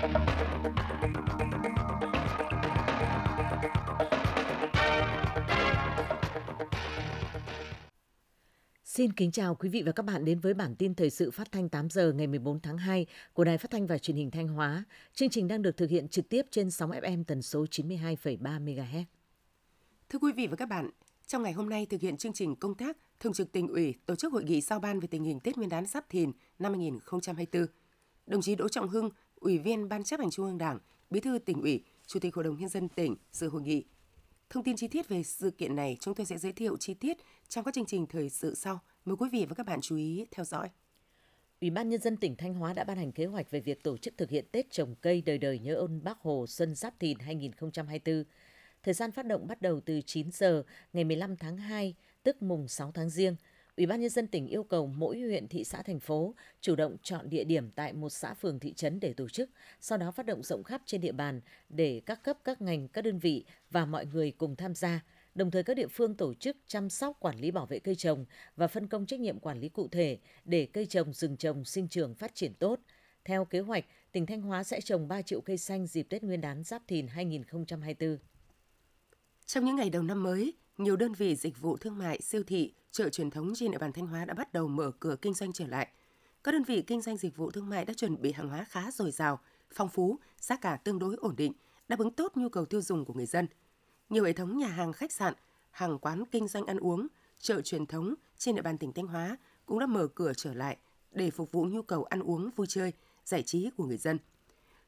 Xin kính chào quý vị và các bạn đến với bản tin thời sự phát thanh 8 giờ ngày 14 tháng 2 của Đài Phát thanh và Truyền hình Thanh Hóa. Chương trình đang được thực hiện trực tiếp trên sóng FM tần số 92,3 MHz. Thưa quý vị và các bạn, trong ngày hôm nay thực hiện chương trình công tác, Thường trực tỉnh ủy tổ chức hội nghị giao ban về tình hình Tết Nguyên đán Giáp Thìn năm 2024. Đồng chí Đỗ Trọng Hưng, Ủy viên Ban chấp hành Trung ương Đảng, Bí thư tỉnh ủy, Chủ tịch Hội đồng nhân dân tỉnh dự hội nghị. Thông tin chi tiết về sự kiện này chúng tôi sẽ giới thiệu chi tiết trong các chương trình thời sự sau. Mời quý vị và các bạn chú ý theo dõi. Ủy ban Nhân dân tỉnh Thanh Hóa đã ban hành kế hoạch về việc tổ chức thực hiện Tết trồng cây đời đời nhớ ơn Bác Hồ Xuân Giáp Thìn 2024. Thời gian phát động bắt đầu từ 9 giờ ngày 15 tháng 2, tức mùng 6 tháng Giêng. Ủy ban Nhân dân tỉnh yêu cầu mỗi huyện, thị xã, thành phố chủ động chọn địa điểm tại một xã phường thị trấn để tổ chức, sau đó phát động rộng khắp trên địa bàn để các cấp, các ngành, các đơn vị và mọi người cùng tham gia. Đồng thời các địa phương tổ chức chăm sóc quản lý bảo vệ cây trồng và phân công trách nhiệm quản lý cụ thể để cây trồng, rừng trồng, sinh trưởng phát triển tốt. Theo kế hoạch, tỉnh Thanh Hóa sẽ trồng 3 triệu cây xanh dịp Tết Nguyên đán Giáp Thìn 2024. Trong những ngày đầu năm mới, nhiều đơn vị dịch vụ thương mại, siêu thị, chợ truyền thống trên địa bàn Thanh Hóa đã bắt đầu mở cửa kinh doanh trở lại. Các đơn vị kinh doanh dịch vụ thương mại đã chuẩn bị hàng hóa khá dồi dào, phong phú, giá cả tương đối ổn định, đáp ứng tốt nhu cầu tiêu dùng của người dân. Nhiều hệ thống nhà hàng, khách sạn, hàng quán kinh doanh ăn uống, chợ truyền thống trên địa bàn tỉnh Thanh Hóa cũng đã mở cửa trở lại để phục vụ nhu cầu ăn uống, vui chơi, giải trí của người dân.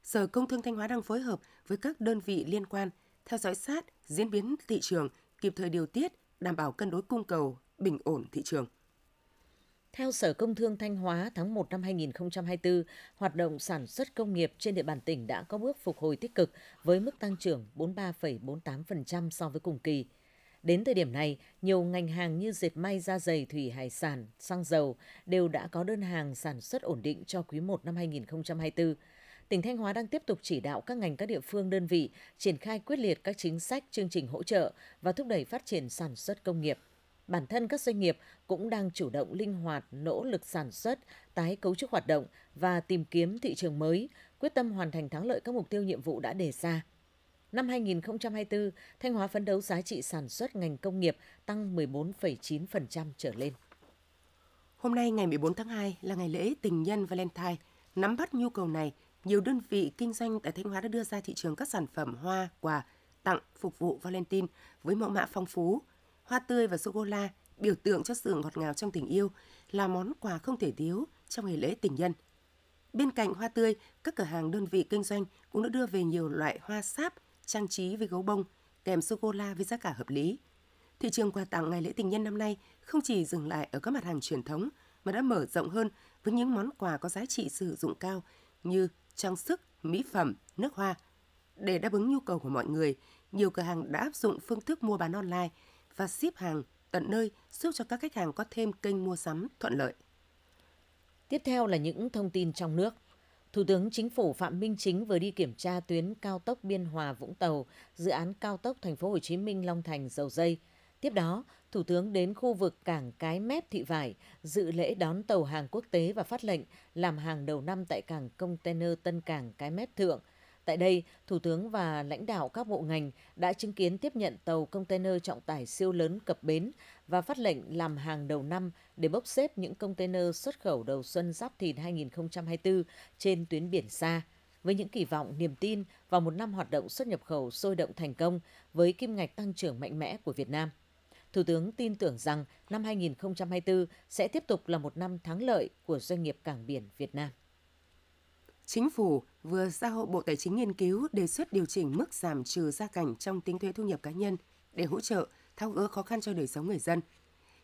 Sở Công Thương Thanh Hóa đang phối hợp với các đơn vị liên quan theo dõi sát diễn biến thị trường, kịp thời điều tiết, đảm bảo cân đối cung cầu, bình ổn thị trường. Theo Sở Công Thương Thanh Hóa, tháng 1 năm 2024, hoạt động sản xuất công nghiệp trên địa bàn tỉnh đã có bước phục hồi tích cực với mức tăng trưởng 43,48% so với cùng kỳ. Đến thời điểm này, nhiều ngành hàng như dệt may, da dày, thủy hải sản, xăng dầu đều đã có đơn hàng sản xuất ổn định cho quý 1 năm 2024 tỉnh Thanh Hóa đang tiếp tục chỉ đạo các ngành các địa phương đơn vị triển khai quyết liệt các chính sách, chương trình hỗ trợ và thúc đẩy phát triển sản xuất công nghiệp. Bản thân các doanh nghiệp cũng đang chủ động linh hoạt, nỗ lực sản xuất, tái cấu trúc hoạt động và tìm kiếm thị trường mới, quyết tâm hoàn thành thắng lợi các mục tiêu nhiệm vụ đã đề ra. Năm 2024, Thanh Hóa phấn đấu giá trị sản xuất ngành công nghiệp tăng 14,9% trở lên. Hôm nay ngày 14 tháng 2 là ngày lễ tình nhân Valentine. Nắm bắt nhu cầu này, nhiều đơn vị kinh doanh tại Thanh Hóa đã đưa ra thị trường các sản phẩm hoa, quà, tặng phục vụ Valentine với mẫu mã phong phú. Hoa tươi và sô-cô-la, biểu tượng cho sự ngọt ngào trong tình yêu, là món quà không thể thiếu trong ngày lễ tình nhân. Bên cạnh hoa tươi, các cửa hàng đơn vị kinh doanh cũng đã đưa về nhiều loại hoa sáp, trang trí với gấu bông, kèm sô-cô-la với giá cả hợp lý. Thị trường quà tặng ngày lễ tình nhân năm nay không chỉ dừng lại ở các mặt hàng truyền thống mà đã mở rộng hơn với những món quà có giá trị sử dụng cao như trang sức, mỹ phẩm, nước hoa. Để đáp ứng nhu cầu của mọi người, nhiều cửa hàng đã áp dụng phương thức mua bán online và ship hàng tận nơi giúp cho các khách hàng có thêm kênh mua sắm thuận lợi. Tiếp theo là những thông tin trong nước. Thủ tướng Chính phủ Phạm Minh Chính vừa đi kiểm tra tuyến cao tốc Biên Hòa Vũng Tàu, dự án cao tốc thành phố Hồ Chí Minh Long Thành Dầu Dây. Tiếp đó, Thủ tướng đến khu vực cảng Cái Mép Thị Vải, dự lễ đón tàu hàng quốc tế và phát lệnh làm hàng đầu năm tại cảng container Tân Cảng Cái Mép Thượng. Tại đây, Thủ tướng và lãnh đạo các bộ ngành đã chứng kiến tiếp nhận tàu container trọng tải siêu lớn cập bến và phát lệnh làm hàng đầu năm để bốc xếp những container xuất khẩu đầu xuân Giáp Thìn 2024 trên tuyến biển xa với những kỳ vọng, niềm tin vào một năm hoạt động xuất nhập khẩu sôi động thành công với kim ngạch tăng trưởng mạnh mẽ của Việt Nam. Thủ tướng tin tưởng rằng năm 2024 sẽ tiếp tục là một năm thắng lợi của doanh nghiệp cảng biển Việt Nam. Chính phủ vừa giao Bộ Tài chính nghiên cứu đề xuất điều chỉnh mức giảm trừ gia cảnh trong tính thuế thu nhập cá nhân để hỗ trợ tháo gỡ khó khăn cho đời sống người dân.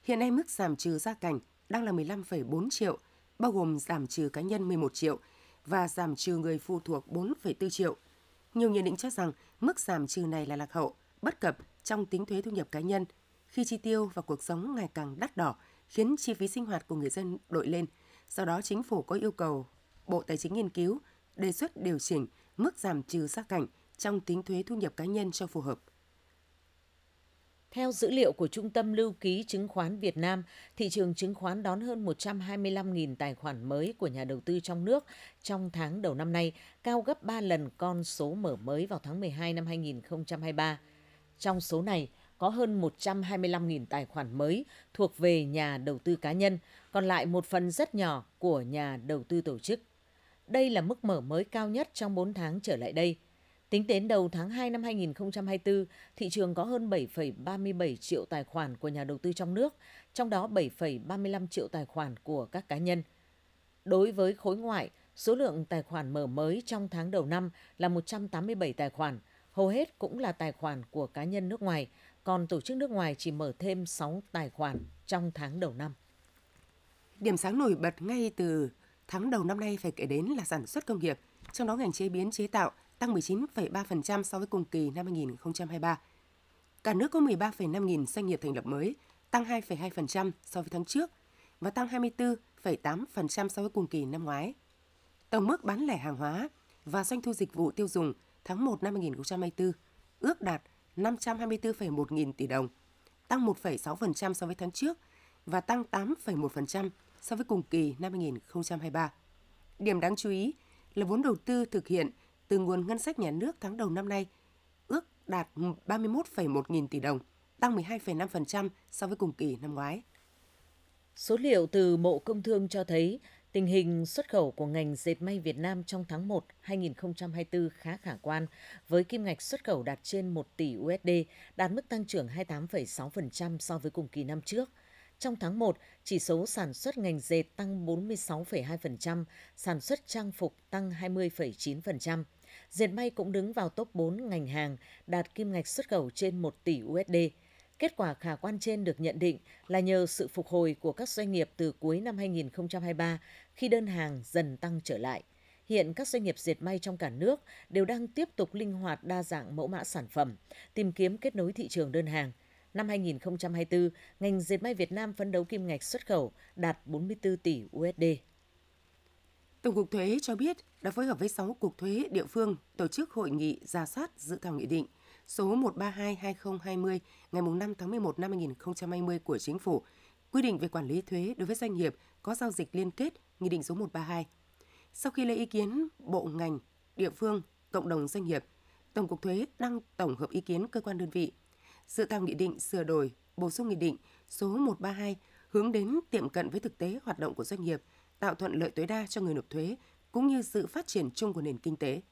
Hiện nay mức giảm trừ gia cảnh đang là 15,4 triệu, bao gồm giảm trừ cá nhân 11 triệu và giảm trừ người phụ thuộc 4,4 triệu. Nhiều nhận định cho rằng mức giảm trừ này là lạc hậu, bất cập trong tính thuế thu nhập cá nhân – khi chi tiêu và cuộc sống ngày càng đắt đỏ khiến chi phí sinh hoạt của người dân đội lên. Do đó, chính phủ có yêu cầu Bộ Tài chính nghiên cứu đề xuất điều chỉnh mức giảm trừ gia cảnh trong tính thuế thu nhập cá nhân cho phù hợp. Theo dữ liệu của Trung tâm Lưu ký Chứng khoán Việt Nam, thị trường chứng khoán đón hơn 125.000 tài khoản mới của nhà đầu tư trong nước trong tháng đầu năm nay, cao gấp 3 lần con số mở mới vào tháng 12 năm 2023. Trong số này, có hơn 125.000 tài khoản mới thuộc về nhà đầu tư cá nhân, còn lại một phần rất nhỏ của nhà đầu tư tổ chức. Đây là mức mở mới cao nhất trong 4 tháng trở lại đây – Tính đến đầu tháng 2 năm 2024, thị trường có hơn 7,37 triệu tài khoản của nhà đầu tư trong nước, trong đó 7,35 triệu tài khoản của các cá nhân. Đối với khối ngoại, số lượng tài khoản mở mới trong tháng đầu năm là 187 tài khoản, hầu hết cũng là tài khoản của cá nhân nước ngoài, còn tổ chức nước ngoài chỉ mở thêm 6 tài khoản trong tháng đầu năm. Điểm sáng nổi bật ngay từ tháng đầu năm nay phải kể đến là sản xuất công nghiệp, trong đó ngành chế biến chế tạo tăng 19,3% so với cùng kỳ năm 2023. Cả nước có 13,5 nghìn doanh nghiệp thành lập mới, tăng 2,2% so với tháng trước và tăng 24,8% so với cùng kỳ năm ngoái. Tổng mức bán lẻ hàng hóa và doanh thu dịch vụ tiêu dùng tháng 1 năm 2024 ước đạt 524,1 nghìn tỷ đồng, tăng 1,6% so với tháng trước và tăng 8,1% so với cùng kỳ năm 2023. Điểm đáng chú ý là vốn đầu tư thực hiện từ nguồn ngân sách nhà nước tháng đầu năm nay ước đạt 31,1 nghìn tỷ đồng, tăng 12,5% so với cùng kỳ năm ngoái. Số liệu từ Bộ Công Thương cho thấy tình hình xuất khẩu của ngành dệt may Việt Nam trong tháng 1 2024 khá khả quan, với kim ngạch xuất khẩu đạt trên 1 tỷ USD, đạt mức tăng trưởng 28,6% so với cùng kỳ năm trước – trong tháng 1, chỉ số sản xuất ngành dệt tăng 46,2%, sản xuất trang phục tăng 20,9%. Dệt may cũng đứng vào top 4 ngành hàng đạt kim ngạch xuất khẩu trên 1 tỷ USD. Kết quả khả quan trên được nhận định là nhờ sự phục hồi của các doanh nghiệp từ cuối năm 2023 khi đơn hàng dần tăng trở lại. Hiện các doanh nghiệp dệt may trong cả nước đều đang tiếp tục linh hoạt đa dạng mẫu mã sản phẩm, tìm kiếm kết nối thị trường đơn hàng – Năm 2024, ngành dệt may Việt Nam phấn đấu kim ngạch xuất khẩu đạt 44 tỷ USD. Tổng cục Thuế cho biết đã phối hợp với 6 cục thuế địa phương tổ chức hội nghị ra soát dự thảo nghị định số 132/2020 ngày 5 tháng 11 năm 2020 của Chính phủ quy định về quản lý thuế đối với doanh nghiệp có giao dịch liên kết, Nghị định số 132. Sau khi lấy ý kiến bộ ngành, địa phương, cộng đồng doanh nghiệp, Tổng cục Thuế đăng tổng hợp ý kiến cơ quan đơn vị dự thảo nghị định sửa đổi, bổ sung nghị định số 132 hướng đến tiệm cận với thực tế hoạt động của doanh nghiệp, tạo thuận lợi tối đa cho người nộp thuế cũng như sự phát triển chung của nền kinh tế.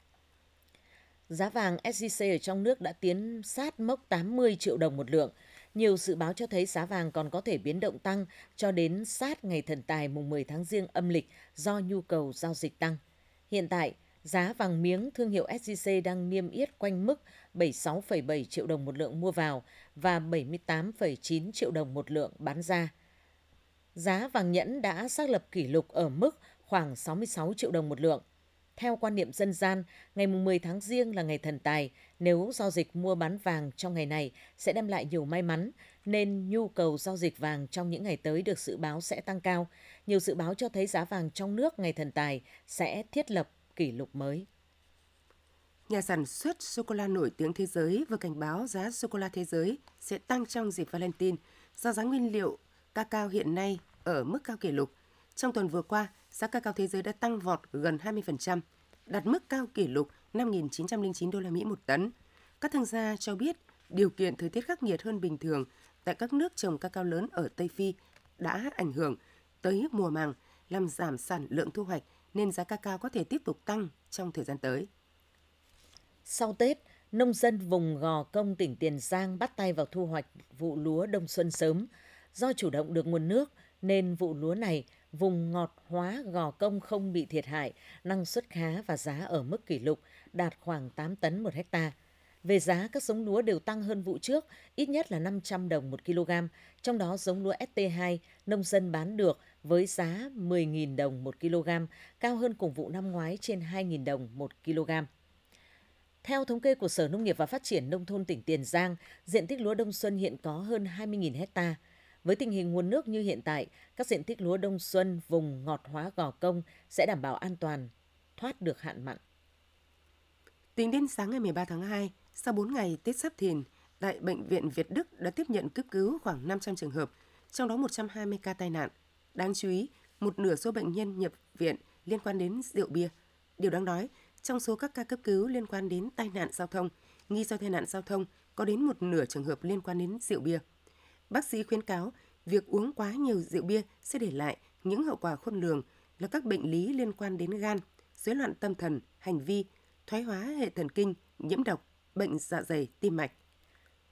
Giá vàng SJC ở trong nước đã tiến sát mốc 80 triệu đồng một lượng. Nhiều dự báo cho thấy giá vàng còn có thể biến động tăng cho đến sát ngày thần tài mùng 10 tháng riêng âm lịch do nhu cầu giao dịch tăng. Hiện tại, Giá vàng miếng thương hiệu SJC đang niêm yết quanh mức 76,7 triệu đồng một lượng mua vào và 78,9 triệu đồng một lượng bán ra. Giá vàng nhẫn đã xác lập kỷ lục ở mức khoảng 66 triệu đồng một lượng. Theo quan niệm dân gian, ngày 10 tháng riêng là ngày thần tài, nếu giao dịch mua bán vàng trong ngày này sẽ đem lại nhiều may mắn, nên nhu cầu giao dịch vàng trong những ngày tới được dự báo sẽ tăng cao. Nhiều dự báo cho thấy giá vàng trong nước ngày thần tài sẽ thiết lập kỷ lục mới. Nhà sản xuất sô-cô-la nổi tiếng thế giới vừa cảnh báo giá sô-cô-la thế giới sẽ tăng trong dịp Valentine do giá nguyên liệu cacao hiện nay ở mức cao kỷ lục. Trong tuần vừa qua, giá cacao thế giới đã tăng vọt gần 20%, đạt mức cao kỷ lục 5.909 đô la Mỹ một tấn. Các thương gia cho biết điều kiện thời tiết khắc nghiệt hơn bình thường tại các nước trồng cacao lớn ở Tây Phi đã ảnh hưởng tới mùa màng, làm giảm sản lượng thu hoạch nên giá cacao có thể tiếp tục tăng trong thời gian tới. Sau Tết, nông dân vùng Gò Công tỉnh Tiền Giang bắt tay vào thu hoạch vụ lúa đông xuân sớm. Do chủ động được nguồn nước nên vụ lúa này vùng ngọt hóa Gò Công không bị thiệt hại, năng suất khá và giá ở mức kỷ lục đạt khoảng 8 tấn một hecta. Về giá, các giống lúa đều tăng hơn vụ trước, ít nhất là 500 đồng một kg, trong đó giống lúa ST2 nông dân bán được với giá 10.000 đồng một kg, cao hơn cùng vụ năm ngoái trên 2.000 đồng một kg. Theo thống kê của Sở Nông nghiệp và Phát triển Nông thôn tỉnh Tiền Giang, diện tích lúa đông xuân hiện có hơn 20.000 hectare. Với tình hình nguồn nước như hiện tại, các diện tích lúa đông xuân vùng ngọt hóa gò công sẽ đảm bảo an toàn, thoát được hạn mặn. Tính đến sáng ngày 13 tháng 2, sau 4 ngày Tết Sắp Thìn, tại Bệnh viện Việt Đức đã tiếp nhận cấp cứu khoảng 500 trường hợp, trong đó 120 ca tai nạn. Đáng chú ý, một nửa số bệnh nhân nhập viện liên quan đến rượu bia. Điều đáng nói, trong số các ca cấp cứu liên quan đến tai nạn giao thông, nghi do tai nạn giao thông có đến một nửa trường hợp liên quan đến rượu bia. Bác sĩ khuyến cáo việc uống quá nhiều rượu bia sẽ để lại những hậu quả khôn lường là các bệnh lý liên quan đến gan, rối loạn tâm thần, hành vi, thoái hóa hệ thần kinh, nhiễm độc, bệnh dạ dày, tim mạch.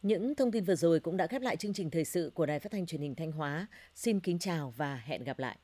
Những thông tin vừa rồi cũng đã khép lại chương trình thời sự của Đài Phát thanh Truyền hình Thanh Hóa. Xin kính chào và hẹn gặp lại.